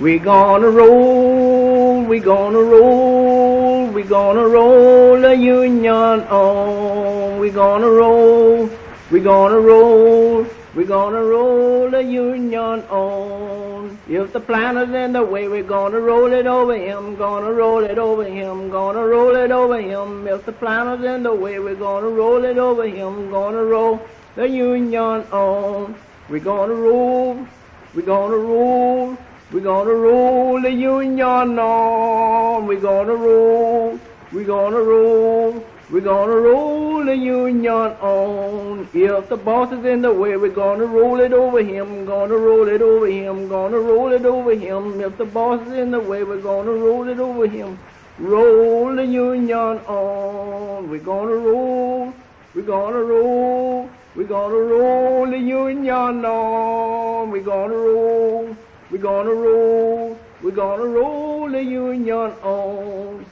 We gonna roll, we gonna roll, we gonna roll the union on. We gonna roll, we gonna roll, we gonna roll the union on. If the plan is in the way, we're gonna roll it over him, gonna roll it over him, gonna roll it over him. If the plan is in the way, we're gonna roll it over him, gonna roll the union on. We're gonna roll, we're gonna roll, we're gonna roll the union on. We're gonna roll, we're gonna roll, we're gonna roll the union on. If the boss is in the way, we're gonna roll it over him, gonna roll it over him, gonna roll it over him. If the boss is in the way, we're gonna roll it over him. Roll the union on. We're gonna roll, we're gonna roll, we're gonna roll the union on. We're gonna roll, gonna roll, we're gonna roll the union on.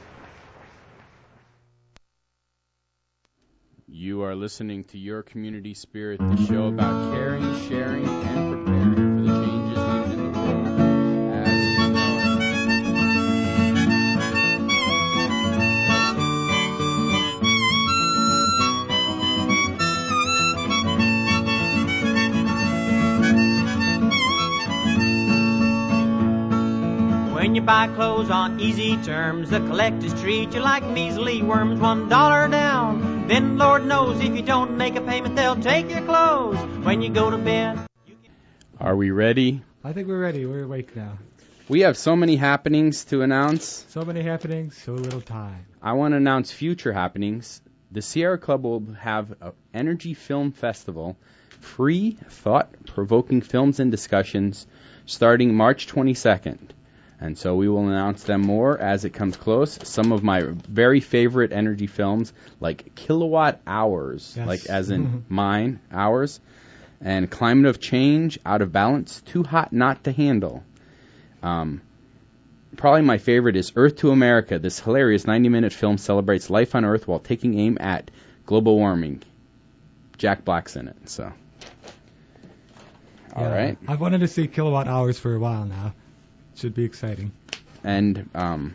You are listening to Your Community Spirit, the show about caring, sharing, and preparing you buy clothes on easy terms, the collectors treat you like measly worms. One dollar down. Then Lord knows if you don't make a payment, they'll take your clothes. When you go to bed, Are we ready? I think we're ready. We're awake now. We have so many happenings to announce. So many happenings, so little time. I want to announce future happenings. The Sierra Club will have an Energy Film Festival, free, thought provoking films and discussions starting March 22nd. And so we will announce them more as it comes close. Some of my very favorite energy films, like Kilowatt Hours, Yes. like as in mine, hours, and Climate of Change, Out of Balance, Too Hot Not to Handle. Um, probably my favorite is Earth to America. This hilarious 90 minute film celebrates life on Earth while taking aim at global warming. Jack Black's in it, so. All Yeah, right. I've wanted to see kilowatt hours for a while now. Should be exciting. And, um,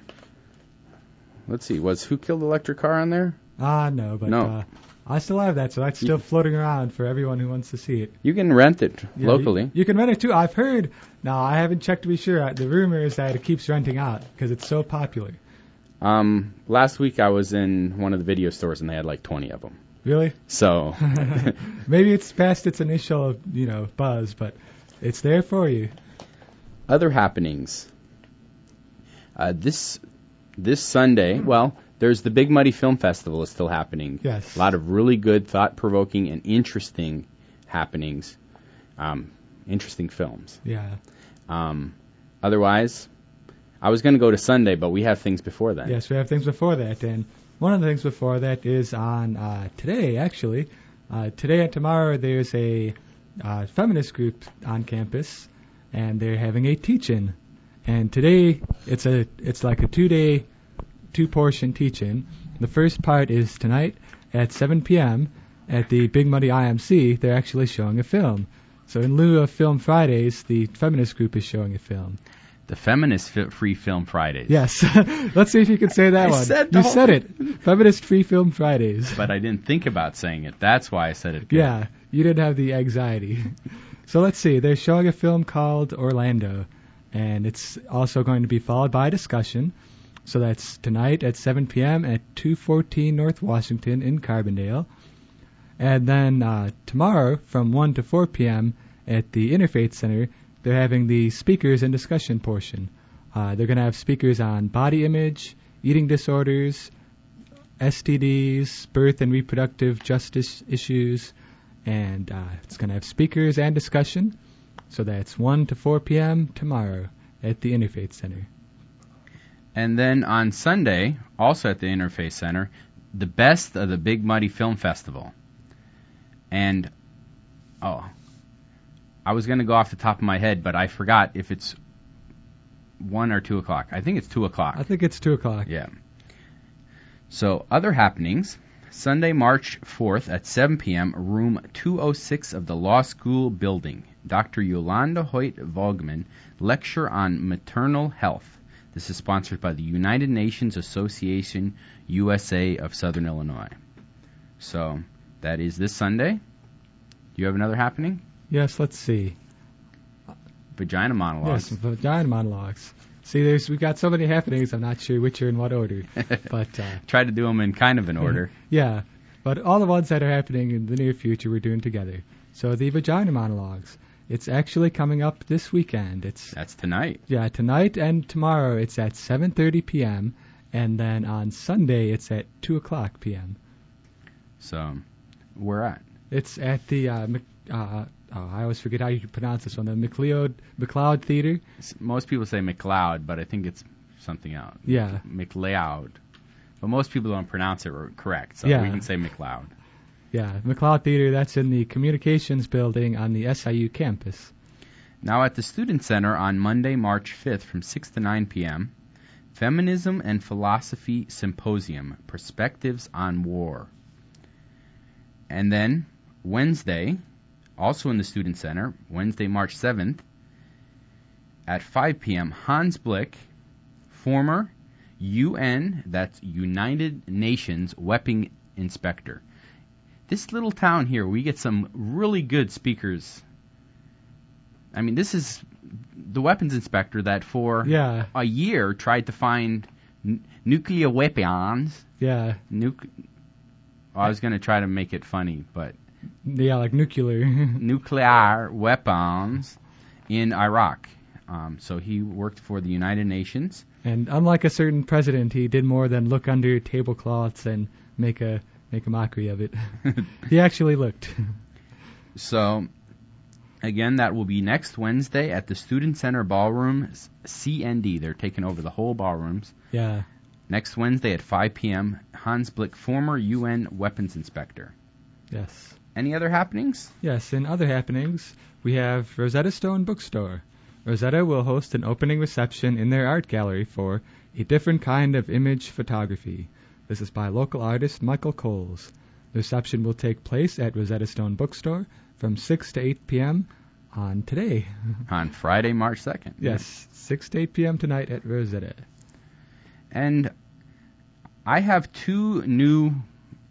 let's see, was Who Killed the Electric Car on there? Ah, no, but No. Uh, I still have that, so that's still floating around for everyone who wants to see it. You can rent it Yeah, locally. You, you can rent it too. I've heard. Now, I haven't checked to be sure. The rumor is that it keeps renting out because it's so popular. Um, last week I was in one of the video stores and they had like 20 of them. Really? So, Maybe it's past its initial, you know, buzz, but it's there for you. Other happenings. Uh, this this Sunday, well, there's the Big Muddy Film Festival is still happening. Yes. A lot of really good, thought-provoking, and interesting happenings. Um, interesting films. Yeah. Um, otherwise, I was going to go to Sunday, but we have things before that. Yes, we have things before that, and one of the things before that is on uh, today, actually. Uh, today and tomorrow, there's a uh, feminist group on campus, and they're having a teach-in. And today, it's a it's like a two-day, two-portion teach-in. The first part is tonight at 7 p.m. at the Big Muddy IMC. They're actually showing a film. So in lieu of Film Fridays, the feminist group is showing a film. The Feminist Free Film Fridays. Yes. Let's see if you can say that I one. said you said it. Feminist Free Film Fridays. But I didn't think about saying it. That's why I said it. Good. Yeah, you didn't have the anxiety. so let's see. They're showing a film called Orlando, and it's also going to be followed by a discussion. So that's tonight at 7 p.m. at 214 North Washington in Carbondale. And then uh, tomorrow from 1 to 4 p.m. at the Interfaith Center, they're having the speakers and discussion portion. Uh, they're going to have speakers on body image, eating disorders, STDs, birth and reproductive justice issues, and uh, it's going to have speakers and discussion. So that's 1 to 4 p.m. tomorrow at the Interfaith Center. And then on Sunday, also at the Interfaith Center, the best of the Big Muddy Film Festival. And, oh, I was going to go off the top of my head, but I forgot if it's 1 or 2 o'clock. I think it's 2 o'clock. I think it's 2 o'clock. Yeah. So, other happenings. Sunday, March 4th at 7 p.m., room 206 of the Law School building. Dr. Yolanda Hoyt Volgman, lecture on maternal health. This is sponsored by the United Nations Association USA of Southern Illinois. So, that is this Sunday. Do you have another happening? Yes, let's see. Vagina monologues. Yes, vagina monologues. See, there's we've got so many happenings. I'm not sure which are in what order, but uh, Try to do them in kind of an order. yeah. But all the ones that are happening in the near future, we're doing together. So the vagina monologues. It's actually coming up this weekend. It's That's tonight. yeah tonight and tomorrow. It's at 7:30 p.m. and then on Sunday it's at 2 o'clock p.m. So, where at? It's at the uh, Mc, uh, oh, I always forget how you pronounce this one. The McLeod McLeod Theater. S- Most people say McLeod, but I think it's something else. Yeah. McLeod. But most people don't pronounce it correct, so Yeah. we can say McLeod. Yeah, McLeod Theater. That's in the communications building on the SIU campus. Now at the Student Center on Monday, March 5th from 6 to 9 p.m., Feminism and Philosophy Symposium Perspectives on War. And then Wednesday, also in the Student Center, Wednesday, March 7th, at 5 p.m., Hans Blix, former UN, that's United Nations Weapon Inspector. This little town here, we get some really good speakers I mean, this is the weapons inspector that for Yeah, a year tried to find n- nuclear weapons. yeah, Nuc- oh, I was going to try to make it funny, but yeah, like nuclear. nuclear weapons in Iraq. Um, so he worked for the United Nations. and unlike a certain president, he did more than look under tablecloths and make a make a mockery of it. he actually looked. So, again, that will be next Wednesday at the Student Center Ballroom CND. They're taking over the whole ballrooms. yeah, Next Wednesday at 5 p.m., Hans Blix, former UN weapons inspector. yes, Any other happenings? yes. In other happenings, we have Rosetta Stone Bookstore. Rosetta will host an opening reception in their art gallery for a different kind of image photography. This is by local artist Michael Coles. The reception will take place at Rosetta Stone Bookstore from 6 to 8 p.m. on today. On Friday, March 2nd. Yes, 6 to 8 p.m. tonight at Rosetta. And I have two new,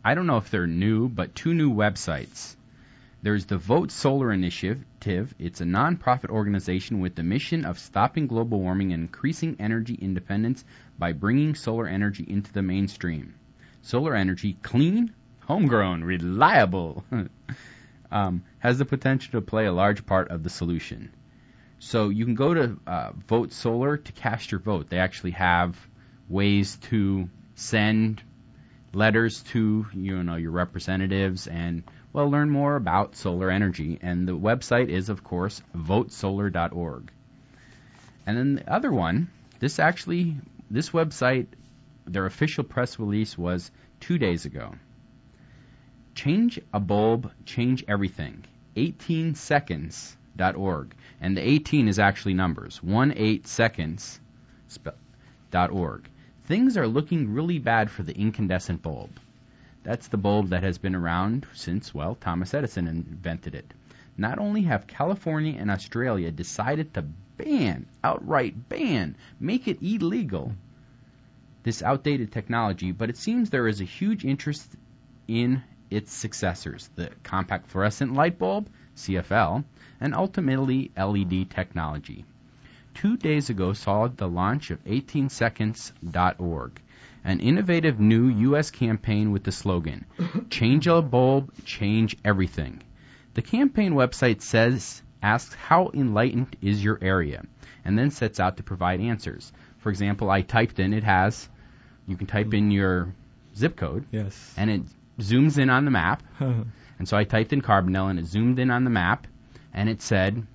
I don't know if they're new, but two new websites. There's the Vote Solar Initiative. It's a nonprofit organization with the mission of stopping global warming and increasing energy independence by bringing solar energy into the mainstream. Solar energy, clean, homegrown, reliable, um, has the potential to play a large part of the solution. So you can go to uh, Vote Solar to cast your vote. They actually have ways to send letters to you know your representatives and well learn more about solar energy. And the website is of course votesolar.org. And then the other one, this actually this website, their official press release was two days ago. Change a bulb, change everything. 18seconds.org. And the 18 is actually numbers. 1 8 seconds dot org. Things are looking really bad for the incandescent bulb. That's the bulb that has been around since, well, Thomas Edison invented it. Not only have California and Australia decided to ban, outright ban, make it illegal, this outdated technology, but it seems there is a huge interest in its successors, the compact fluorescent light bulb, CFL, and ultimately LED technology. Two days ago saw the launch of 18seconds.org, an innovative new U.S. campaign with the slogan, Change a bulb, change everything. The campaign website says, asks how enlightened is your area, and then sets out to provide answers. For example, I typed in, it has, you can type in your zip code, Yes. and it zooms in on the map. And so I typed in Carbondale, and it zoomed in on the map, and it said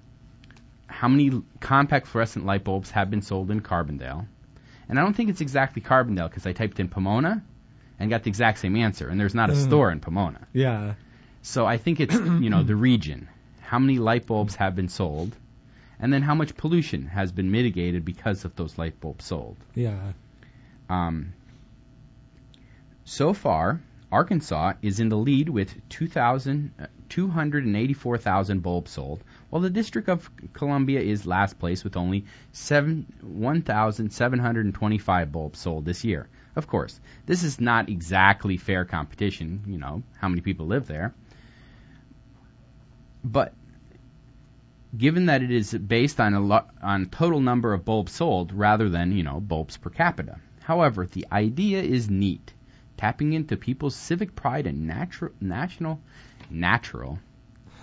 how many compact fluorescent light bulbs have been sold in Carbondale. And I don't think it's exactly Carbondale because I typed in Pomona and got the exact same answer, and there's not a Mm. store in Pomona. yeah. So I think it's you know the region, how many light bulbs have been sold, and then how much pollution has been mitigated because of those light bulbs sold. Yeah. Um, so far, Arkansas is in the lead with 2,000, uh, 284,000 bulbs sold, while the District of Columbia is last place with only 7, 1,725 bulbs sold this year. Of course, this is not exactly fair competition, you know, how many people live there. But given that it is based on a lo- on total number of bulbs sold rather than, you know, bulbs per capita. However, the idea is neat, tapping into people's civic pride and natural national natural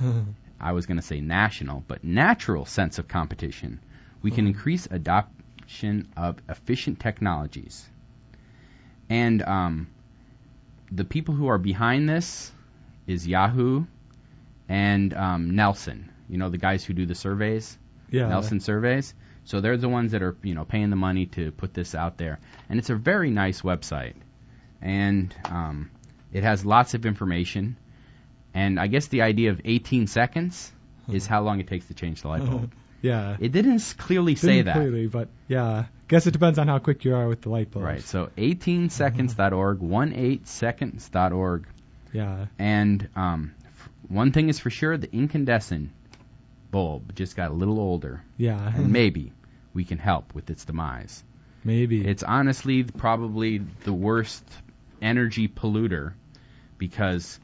I was going to say national, but natural sense of competition. We can increase adoption of efficient technologies. And um, the people who are behind this is Yahoo and um, Nielsen. You know the guys who do the surveys, Yeah. Nielsen surveys. So they're the ones that are you know paying the money to put this out there, and it's a very nice website, and um, it has lots of information. And I guess the idea of 18 seconds is how long it takes to change the light bulb. Yeah. It didn't clearly say Didn't that. Clearly, but yeah. Guess it depends on how quick you are with the light bulbs. Right. So 18seconds.org, 18seconds.org, Yeah. and um, f- one thing is for sure: the incandescent bulb just got a little older, Yeah. and maybe we can help with its demise. Maybe. It's honestly probably the worst energy polluter because,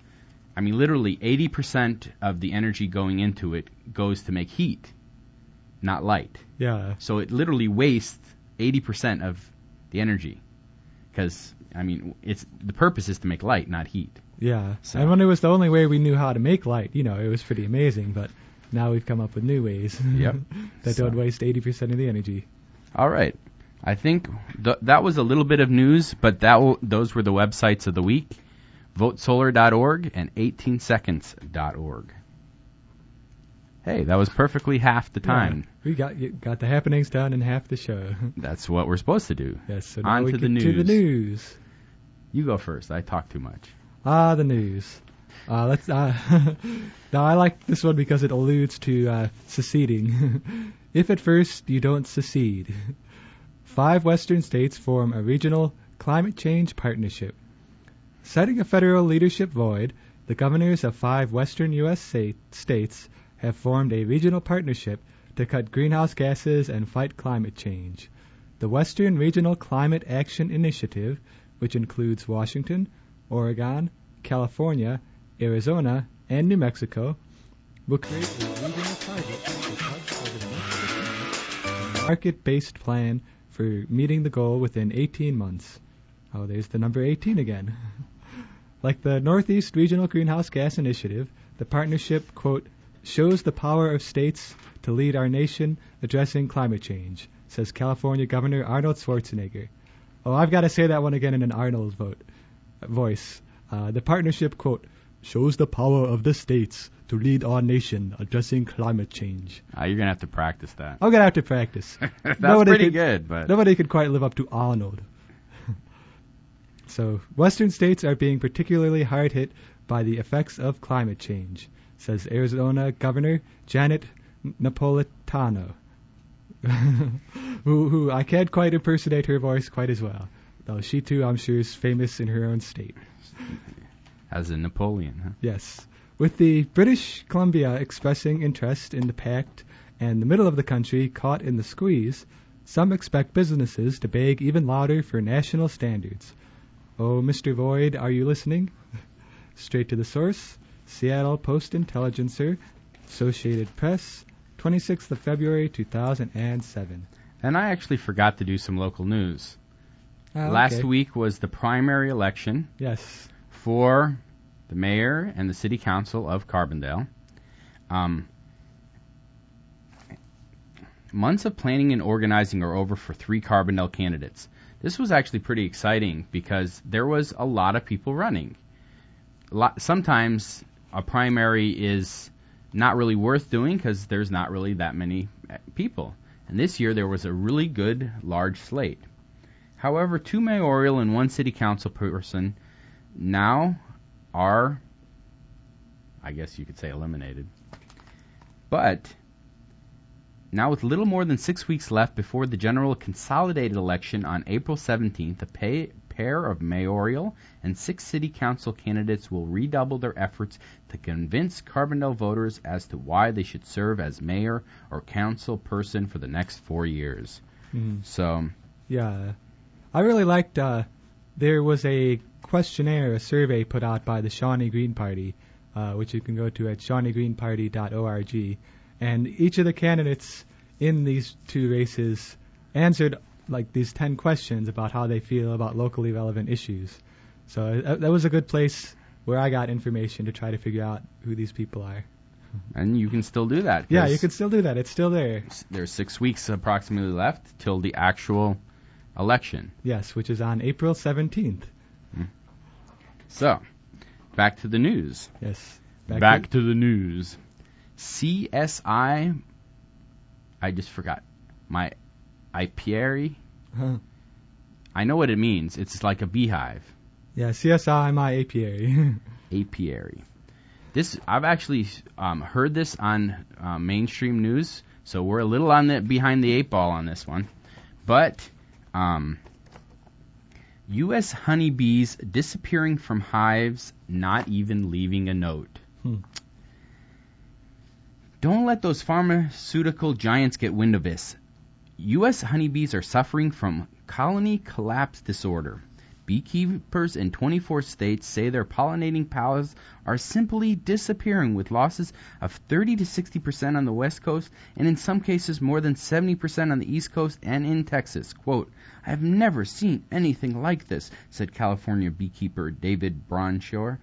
I mean, literally 80% of the energy going into it goes to make heat, not light. yeah. So it literally wastes 80% of the energy. Because, I mean, it's the purpose is to make light, not heat. Yeah. So- And when it was the only way we knew how to make light, you know, it was pretty amazing. But now we've come up with new ways Yep. that So- don't waste 80% of the energy. All right. I think th- that was a little bit of news, but that w- those were the websites of the week votesolar.org and 18seconds.org. Hey, that was perfectly half the time. Yeah. We got you got the happenings done in half the show. That's what we're supposed to do. yes. So On to the get to the news. news. You go first. I talk too much. Ah, the news. Uh, let's. Uh, now I like this one because it alludes to uh, seceding. if at first you don't secede, five Western states form a regional climate change partnership. Citing a federal leadership void, the governors of five Western U.S. States have formed a regional partnership to cut greenhouse gases and fight climate change. The Western Regional Climate Action Initiative, which includes Washington, Oregon, California, Arizona, and New Mexico, will create a regional target over the market-based plan for meeting the goal within 18 months. Oh, there's the number 18 again. like the Northeast Regional Greenhouse Gas Initiative, the partnership, quote, shows the power of states to lead our nation addressing climate change, says California Governor Arnold Schwarzenegger. Oh, I've got to say that one again in an Arnold vote, voice. Uh, the partnership, quote, shows the power of the states to lead our nation addressing climate change. Uh, you're going to have to practice that. I'm gonna have to practice. That's Nobody pretty could- good, but Nobody could quite live up to Arnold. So, Western states are being particularly hard hit by the effects of climate change, says Arizona Governor Janet Napolitano, who, who I can't quite impersonate her voice quite as well. Though she too, I'm sure, is famous in her own state. as a Napoleon, huh? Yes. With the British Columbia expressing interest in the pact and the middle of the country caught in the squeeze, some expect businesses to beg even louder for national standards. Oh, Mr. Void, are you listening? Straight to the source Seattle Post Intelligencer, Associated Press, 26th of February 2007. And I actually forgot to do some local news. Ah, Last week was the primary election Yes. for the mayor and the city council of Carbondale. Um, months of planning and organizing are over for three Carbondale candidates. This was actually pretty exciting because there was a lot of people running. A lot, sometimes a primary is not really worth doing because there's not really that many uh, people. And this year there was a really good large slate. However, two mayoral and one city council person now are, I guess you could say, eliminated. But now, with little more than six weeks left before the general consolidated election on April 17th, a pay, pair of mayoral and six city council candidates will redouble their efforts to convince Carbondale voters as to why they should serve as mayor or council person for the next four years. Mhm. So, Yeah, I really liked. Uh, there was a questionnaire, a survey put out by the Shawnee Green Party, uh, which you can go to at shawneegreenparty.org, and each of the candidates in these two races answered like these ten questions about how they feel about locally relevant issues. So uh, that was a good place where I got information to try to figure out who these people are. and you can still do that. Yeah, you can still do that. It's still there. There's six weeks approximately left till the actual election. Yes, which is on April 17th. So, back to the news. Yes. Back, to the news. CSI. I just forgot. My apiary. Huh. I know what it means. It's like a beehive. Yeah, CSI my apiary. Apiary. This I've actually um, heard this on uh, mainstream news, so we're a little on the behind the eight ball on this one. But um, U.S. honeybees disappearing from hives, not even leaving a note. Hmm. Don't let those pharmaceutical giants get wind of this. U.S. honeybees are suffering from colony collapse disorder. Beekeepers in 24 states say their pollinating pals are simply disappearing with losses of 30 to 60 percent on the West Coast and in some cases more than 70 percent on the East Coast and in Texas. Quote, I have never seen anything like this, said California beekeeper David Bradshaw.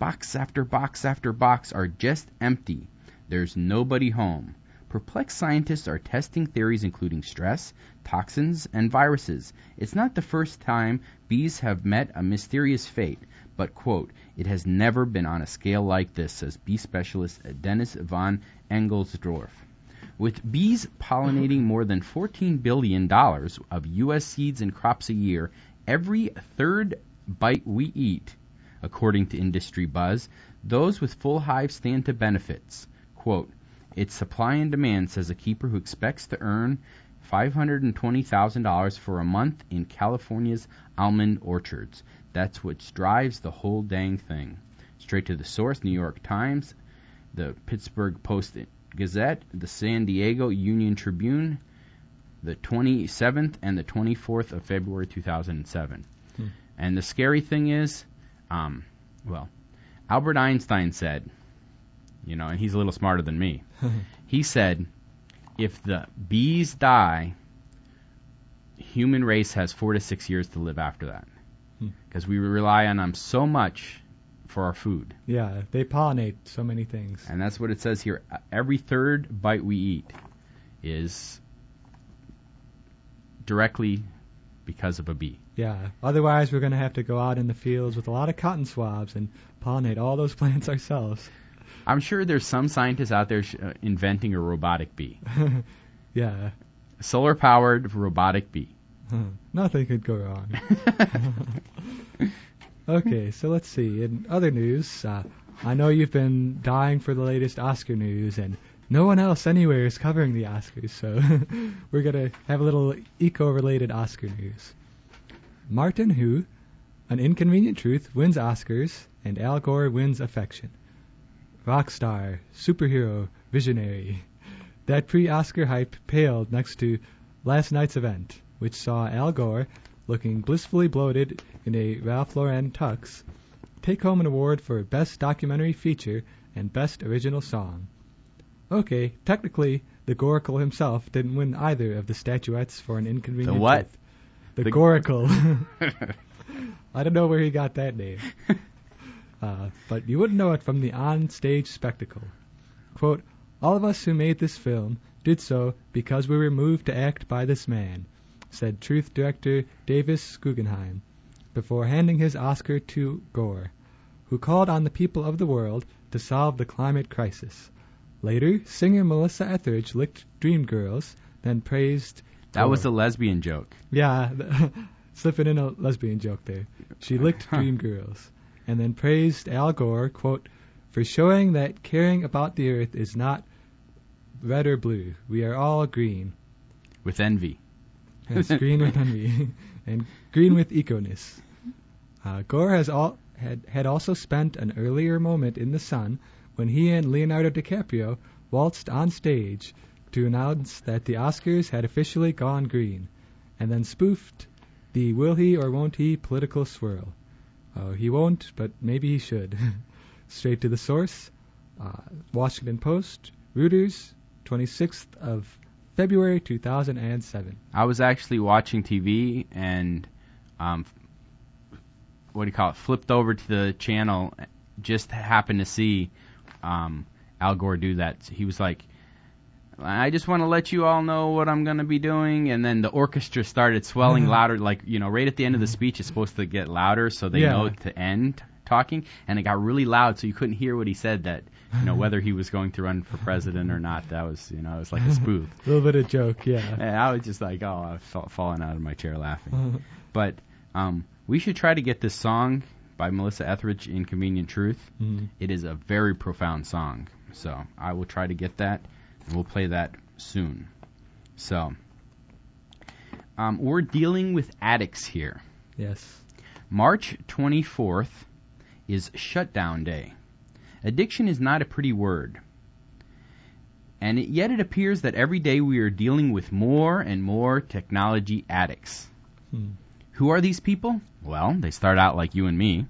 Box after box after box are just empty. There's nobody home. Perplexed scientists are testing theories including stress, toxins, and viruses. It's not the first time bees have met a mysterious fate, but, quote, it has never been on a scale like this, says bee specialist Dennis von Engelsdorf. With bees pollinating more than $14 billion of U.S. seeds and crops a year, every third bite we eat, according to Industry Buzz, those with full hives stand to benefits. Quote, it's supply and demand, says a keeper who expects to earn $520,000 for a month in California's almond orchards. That's what drives the whole dang thing. Straight to the source New York Times, the Pittsburgh Post Gazette, the San Diego Union Tribune, the 27th and the 24th of February 2007. Hmm. And the scary thing is, um, well, Albert Einstein said, you know, and he's a little smarter than me. he said, if the bees die, human race has four to six years to live after that, Hmm. because we rely on them so much for our food, yeah, they pollinate so many things. and that's what it says here. Every third bite we eat is directly because of a bee. Yeah. Otherwise, we're going to have to go out in the fields with a lot of cotton swabs and pollinate all those plants ourselves. I'm sure there's some scientists out there sh- uh, inventing a robotic bee, yeah. solar powered robotic bee. Nothing could go wrong. okay, so let's see. In other news, uh, I know you've been dying for the latest Oscar news, and no one else anywhere is covering the Oscars, so we're going to have a little eco related Oscar news. Martin Hu, An Inconvenient Truth, wins Oscars, and Al Gore wins affection. Rock star, superhero, visionary. That pre Oscar hype paled next to last night's event, which saw Al Gore, looking blissfully bloated in a Ralph Lauren tux, take home an award for Best Documentary Feature and Best Original Song. Okay, technically, the Goracle himself didn't win either of the statuettes for an inconvenient The what? The, The- Goracle. I don't know where he got that name. Uh, but you wouldn't know it from the on-stage spectacle. Quote, All of us who made this film did so because we were moved to act by this man, said Truth director Davis Guggenheim, before handing his Oscar to Gore, who called on the people of the world to solve the climate crisis. Later, singer Melissa Etheridge licked Dreamgirls, then praised. That was a lesbian joke. Yeah, slipping in a lesbian joke there. She licked. Dreamgirls, and then praised Al Gore, quote, for showing that caring about the earth is not red or blue. We are all green. With envy. Yes, green with envy, and green with econess. Uh, Gore has all, had, had also spent an earlier moment in the sun when he and Leonardo DiCaprio waltzed on stage to announce that the Oscars had officially gone green, and then spoofed the will he or won't he political swirl. Oh, he won't, but maybe he should. Straight to the source. Uh, Washington Post, Reuters, 26th of February 2007. I was actually watching TV and um, what do you call it? Flipped over to the channel, just happened to see um, Al Gore do that. He was like, I just want to let you all know what I'm going to be doing. And then the orchestra started swelling louder, like, you know, right at the end of the speech, it's supposed to get louder so they Yeah. know to end talking. And it got really loud so you couldn't hear what he said that, you know, whether he was going to run for president or not. That was, you know, it was like a spoof. A little bit of joke, yeah. And I was just like, oh, I felt falling out of my chair laughing. But um, we should try to get this song by Melissa Etheridge, Inconvenient Truth. Mhm. It is a very profound song. So I will try to get that, we'll play that soon. So um, we're dealing with addicts here. Yes. March 24th is shutdown day. Addiction is not a pretty word. And it, yet it appears that every day we are dealing with more and more technology addicts. Hmm. Who are these people? Well, they start out like you and me.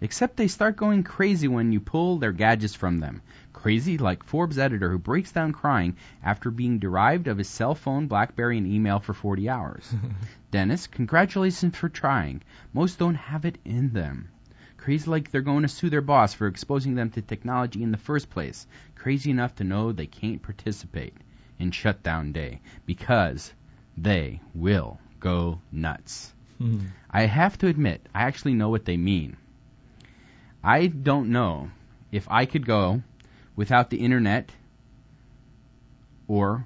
Except they start going crazy when you pull their gadgets from them. Crazy like Forbes editor who breaks down crying after being derived of his cell phone, Blackberry, and email for 40 hours. Dennis, congratulations for trying. Most don't have it in them. Crazy like they're going to sue their boss for exposing them to technology in the first place. Crazy enough to know they can't participate in shutdown day because they will go nuts. Hmm. I have to admit, I actually know what they mean. I don't know if I could go without the internet or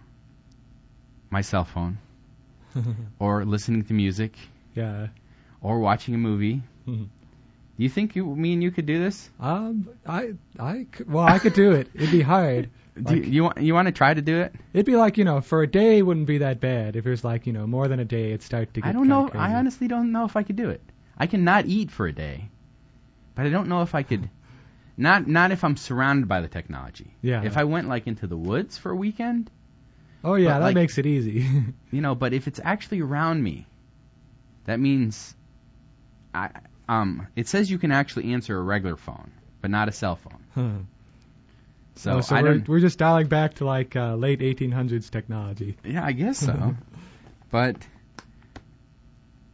my cell phone or listening to music yeah. or watching a movie. Do you think you, me and you could do this? Um, I, I, c- well, I could do it. It'd be hard. Do you, Like- you want you want to try to do it? It'd be like you know, for a day, it wouldn't be that bad. If it was like you know, more than a day, it'd start to get. I don't know. Crazy. I honestly don't know if I could do it. I cannot eat for a day, but I don't know if I could. Not not if I'm surrounded by the technology. Yeah. If I went like into the woods for a weekend, Oh yeah, that like- makes it easy. you know. But if it's actually around me, that means, I um. It says you can actually answer a regular phone, but not a cell phone. Huh. So, oh, so I we're, we're just dialing back to like uh, late 1800s technology. Yeah, I guess so. but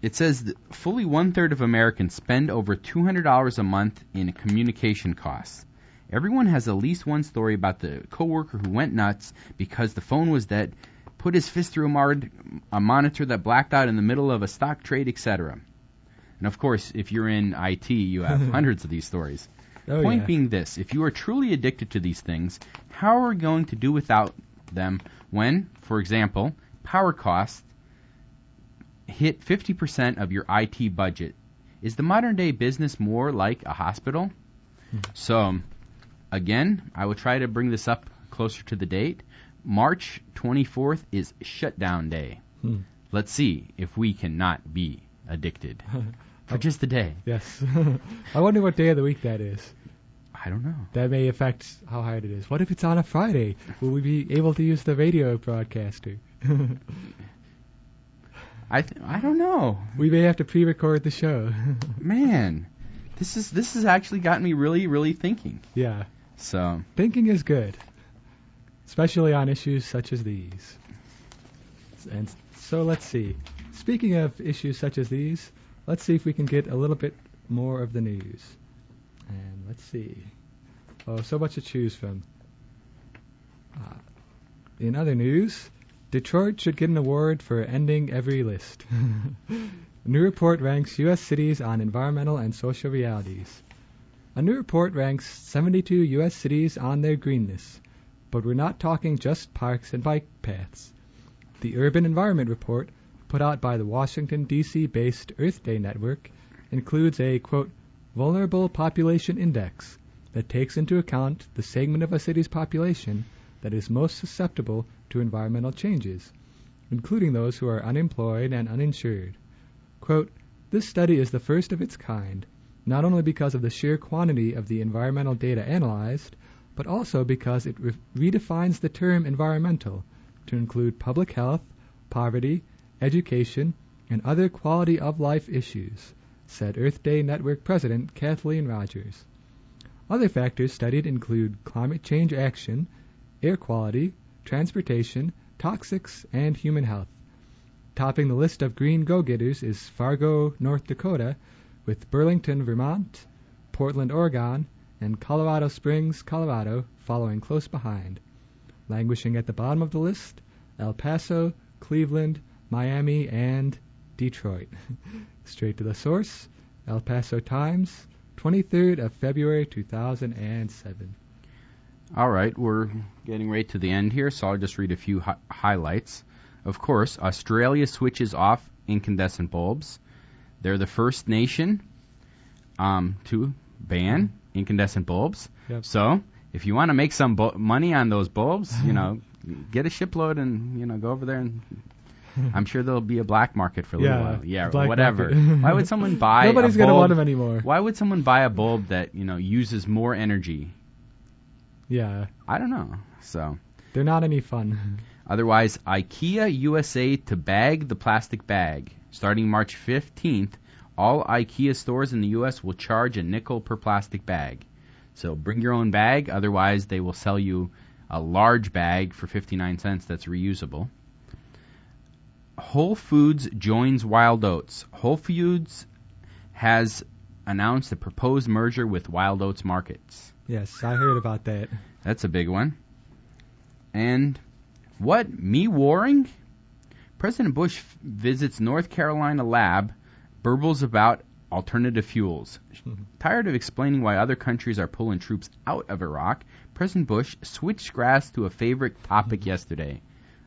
it says that fully one third of Americans spend over $200 a month in communication costs. Everyone has at least one story about the coworker who went nuts because the phone was dead, put his fist through a, mar- a monitor that blacked out in the middle of a stock trade, etc. And of course, if you're in IT, you have hundreds of these stories. Oh Point yeah. being this if you are truly addicted to these things, how are we going to do without them when, for example, power costs hit 50% of your IT budget? Is the modern day business more like a hospital? So, again, I will try to bring this up closer to the date. March 24th is shutdown day. Hmm. Let's see if we cannot be addicted for just a day. Yes. I wonder what day of the week that is. I don't know. That may affect how hard it is. What if it's on a Friday? Will we be able to use the radio broadcaster? I th- I don't know. we may have to pre-record the show. Man, this is this has actually gotten me really really thinking. yeah. So Thinking is good, especially on issues such as these. And so let's see. Speaking of issues such as these, let's see if we can get a little bit more of the news. And let's see. Oh, so much to choose from. Uh, in other news, Detroit should get an award for ending every list. new report ranks U.S. cities on environmental and social realities. A new report ranks 72 U.S. cities on their greenness, but we're not talking just parks and bike paths. The Urban Environment Report, put out by the Washington, D.C. based Earth Day Network, includes a, quote, vulnerable population index that takes into account the segment of a city's population that is most susceptible to environmental changes, including those who are unemployed and uninsured. Quote, This study is the first of its kind, not only because of the sheer quantity of the environmental data analyzed, but also because it re- redefines the term environmental to include public health, poverty, education, and other quality of life issues, said Earth Day Network President Kathleen Rogers. Other factors studied include climate change action, air quality, transportation, toxics, and human health. Topping the list of green go-getters is Fargo, North Dakota, with Burlington, Vermont, Portland, Oregon, and Colorado Springs, Colorado following close behind. Languishing at the bottom of the list, El Paso, Cleveland, Miami, and Detroit. Straight to the source, El Paso Times, 23rd of February 2007. All right, we're getting right to the end here, so I'll just read a few hi- highlights. Of course, Australia switches off incandescent bulbs. They're the first nation um, to ban incandescent bulbs. Yep. So, if you want to make some bu- money on those bulbs, you know, get a shipload and you know go over there and. I'm sure there'll be a black market for a little Yeah, while. Yeah, whatever. Why would someone buy? Nobody's a gonna bulb? want them anymore. Why would someone buy a bulb that you know uses more energy? Yeah, I don't know. So. they're not any fun. Otherwise, IKEA USA to bag the plastic bag. Starting March 15th, all IKEA stores in the U.S. will charge a nickel per plastic bag. So bring your own bag, otherwise, they will sell you a large bag for 59 cents that's reusable. Whole Foods joins Wild Oats. Whole Foods has announced a proposed merger with Wild Oats Markets. Yes, I heard about that. That's a big one. And what? Me warring? President Bush f- visits North Carolina lab, burbles about alternative fuels. Mm-hmm. Tired of explaining why other countries are pulling troops out of Iraq, President Bush switched grass to a favorite topic mm-hmm. yesterday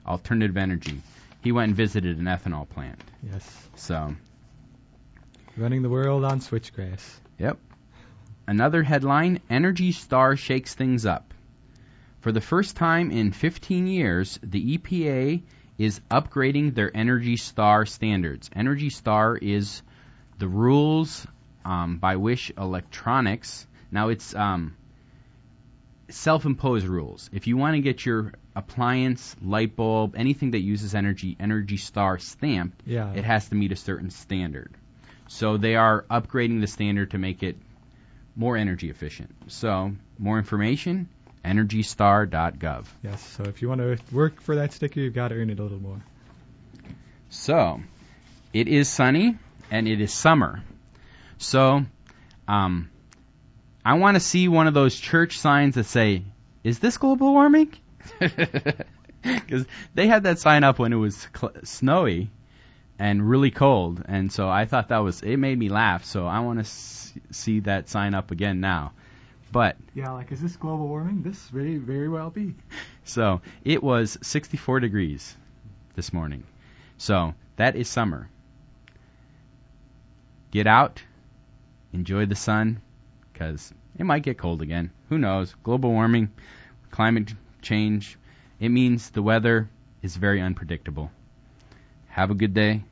alternative energy. He went and visited an ethanol plant. Yes, So, running the world on switchgrass. Yep. Another headline Energy Star shakes things up. For the first time in 15 years, the EPA is upgrading their Energy Star standards. Energy Star is the rules um, by which electronics. Now it's um, self-imposed rules. If you want to get your appliance, light bulb, anything that uses energy, Energy Star stamped, Yeah, it has to meet a certain standard. So they are upgrading the standard to make it more energy efficient. So more information, energystar.gov. yes. So if you want to work for that sticker, you've got to earn it a little more. So it is sunny and it is summer. So um, I want to see one of those church signs that say, "Is this global warming?" Because they had that sign up when it was cl- snowy and really cold, and so I thought that was it made me laugh. So I want to s- see that sign up again now. But Yeah, like is this global warming? This very very well be. So it was 64 degrees this morning. So that is summer. Get out, enjoy the sun, because it might get cold again. Who knows? Global warming, climate change, it means the weather is very unpredictable. Have a good day.